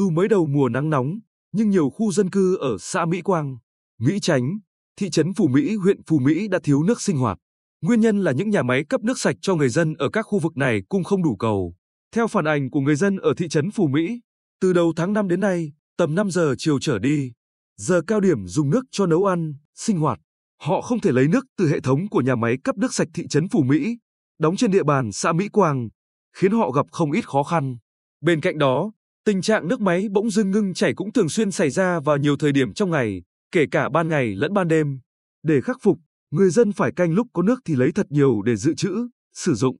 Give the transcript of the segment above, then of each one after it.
Dù mới đầu mùa nắng nóng, nhưng nhiều khu dân cư ở xã Mỹ Quang, Mỹ Chánh, thị trấn Phú Mỹ, huyện Phú Mỹ đã thiếu nước sinh hoạt. Nguyên nhân là những nhà máy cấp nước sạch cho người dân ở các khu vực này cung không đủ cầu. Theo phản ảnh của người dân ở thị trấn Phú Mỹ, từ đầu tháng 5 đến nay, tầm 5 giờ chiều trở đi, giờ cao điểm dùng nước cho nấu ăn, sinh hoạt, họ không thể lấy nước từ hệ thống của nhà máy cấp nước sạch thị trấn Phú Mỹ, đóng trên địa bàn xã Mỹ Quang, khiến họ gặp không ít khó khăn. Bên cạnh đó, tình trạng nước máy bỗng dưng ngưng chảy cũng thường xuyên xảy ra vào nhiều thời điểm trong ngày, kể cả ban ngày lẫn ban đêm. Để khắc phục, người dân phải canh lúc có nước thì lấy thật nhiều để dự trữ, sử dụng.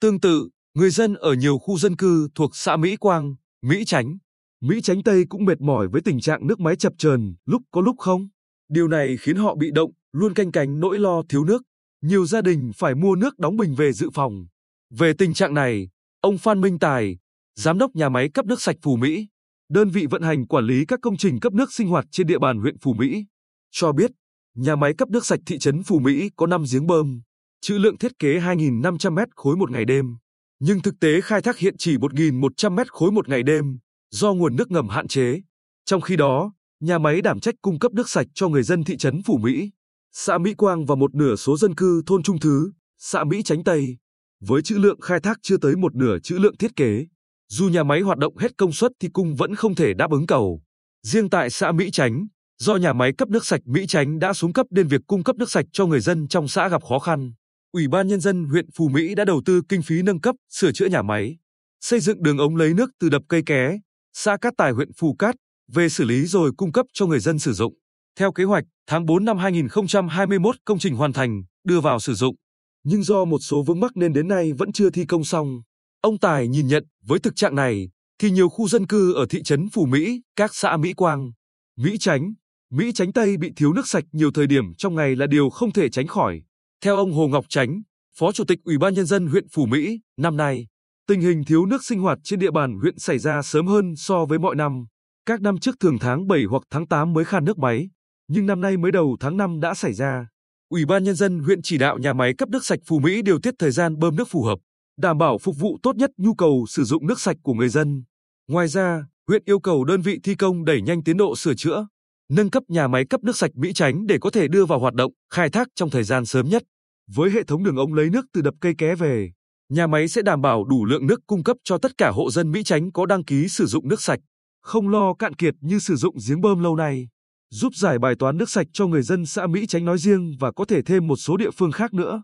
Tương tự, người dân ở nhiều khu dân cư thuộc xã Mỹ Quang, Mỹ Chánh, Mỹ Chánh Tây cũng mệt mỏi với tình trạng nước máy chập chờn, lúc có lúc không. Điều này khiến họ bị động, luôn canh cánh nỗi lo thiếu nước. Nhiều gia đình phải mua nước đóng bình về dự phòng. Về tình trạng này, ông Phan Minh Tài, giám đốc nhà máy cấp nước sạch Phú Mỹ, đơn vị vận hành quản lý các công trình cấp nước sinh hoạt trên địa bàn huyện Phú Mỹ, cho biết nhà máy cấp nước sạch thị trấn Phú Mỹ có 5 giếng bơm, trữ lượng thiết kế 2.500 mét khối một ngày đêm, nhưng thực tế khai thác hiện chỉ 1.100 mét khối một ngày đêm do nguồn nước ngầm hạn chế. Trong khi đó, nhà máy đảm trách cung cấp nước sạch cho người dân thị trấn Phủ Mỹ, xã Mỹ Quang và một nửa số dân cư thôn Trung Thứ, xã Mỹ Chánh Tây, với trữ lượng khai thác chưa tới một nửa trữ lượng thiết kế. Dù nhà máy hoạt động hết công suất thì cung vẫn không thể đáp ứng cầu. Riêng tại xã Mỹ Chánh, do nhà máy cấp nước sạch Mỹ Chánh đã xuống cấp nên việc cung cấp nước sạch cho người dân trong xã gặp khó khăn. Ủy ban Nhân dân huyện Phú Mỹ đã đầu tư kinh phí nâng cấp, sửa chữa nhà máy, xây dựng đường ống lấy nước từ đập cây ké, xã Cát Tài huyện Phù Cát, về xử lý rồi cung cấp cho người dân sử dụng. Theo kế hoạch, tháng 4 năm 2021 công trình hoàn thành, đưa vào sử dụng. Nhưng do một số vướng mắc nên đến nay vẫn chưa thi công xong. Ông Tài nhìn nhận với thực trạng này, thì nhiều khu dân cư ở thị trấn Phù Mỹ, các xã Mỹ Quang, Mỹ Chánh, Mỹ Chánh Tây bị thiếu nước sạch nhiều thời điểm trong ngày là điều không thể tránh khỏi. Theo ông Hồ Ngọc Chánh, Phó Chủ tịch Ủy ban Nhân dân huyện Phù Mỹ, năm nay, tình hình thiếu nước sinh hoạt trên địa bàn huyện xảy ra sớm hơn so với mọi năm. Các năm trước thường tháng 7 hoặc tháng 8 mới khan nước máy, nhưng năm nay mới đầu tháng 5 đã xảy ra. Ủy ban Nhân dân huyện chỉ đạo nhà máy cấp nước sạch Phù Mỹ điều tiết thời gian bơm nước phù hợp, đảm bảo phục vụ tốt nhất nhu cầu sử dụng nước sạch của người dân. Ngoài ra, huyện yêu cầu đơn vị thi công đẩy nhanh tiến độ sửa chữa, nâng cấp nhà máy cấp nước sạch Mỹ Chánh để có thể đưa vào hoạt động, khai thác trong thời gian sớm nhất. Với hệ thống đường ống lấy nước từ đập cây ké về, nhà máy sẽ đảm bảo đủ lượng nước cung cấp cho tất cả hộ dân Mỹ Chánh có đăng ký sử dụng nước sạch, không lo cạn kiệt như sử dụng giếng bơm lâu nay, giúp giải bài toán nước sạch cho người dân xã Mỹ Chánh nói riêng và có thể thêm một số địa phương khác nữa.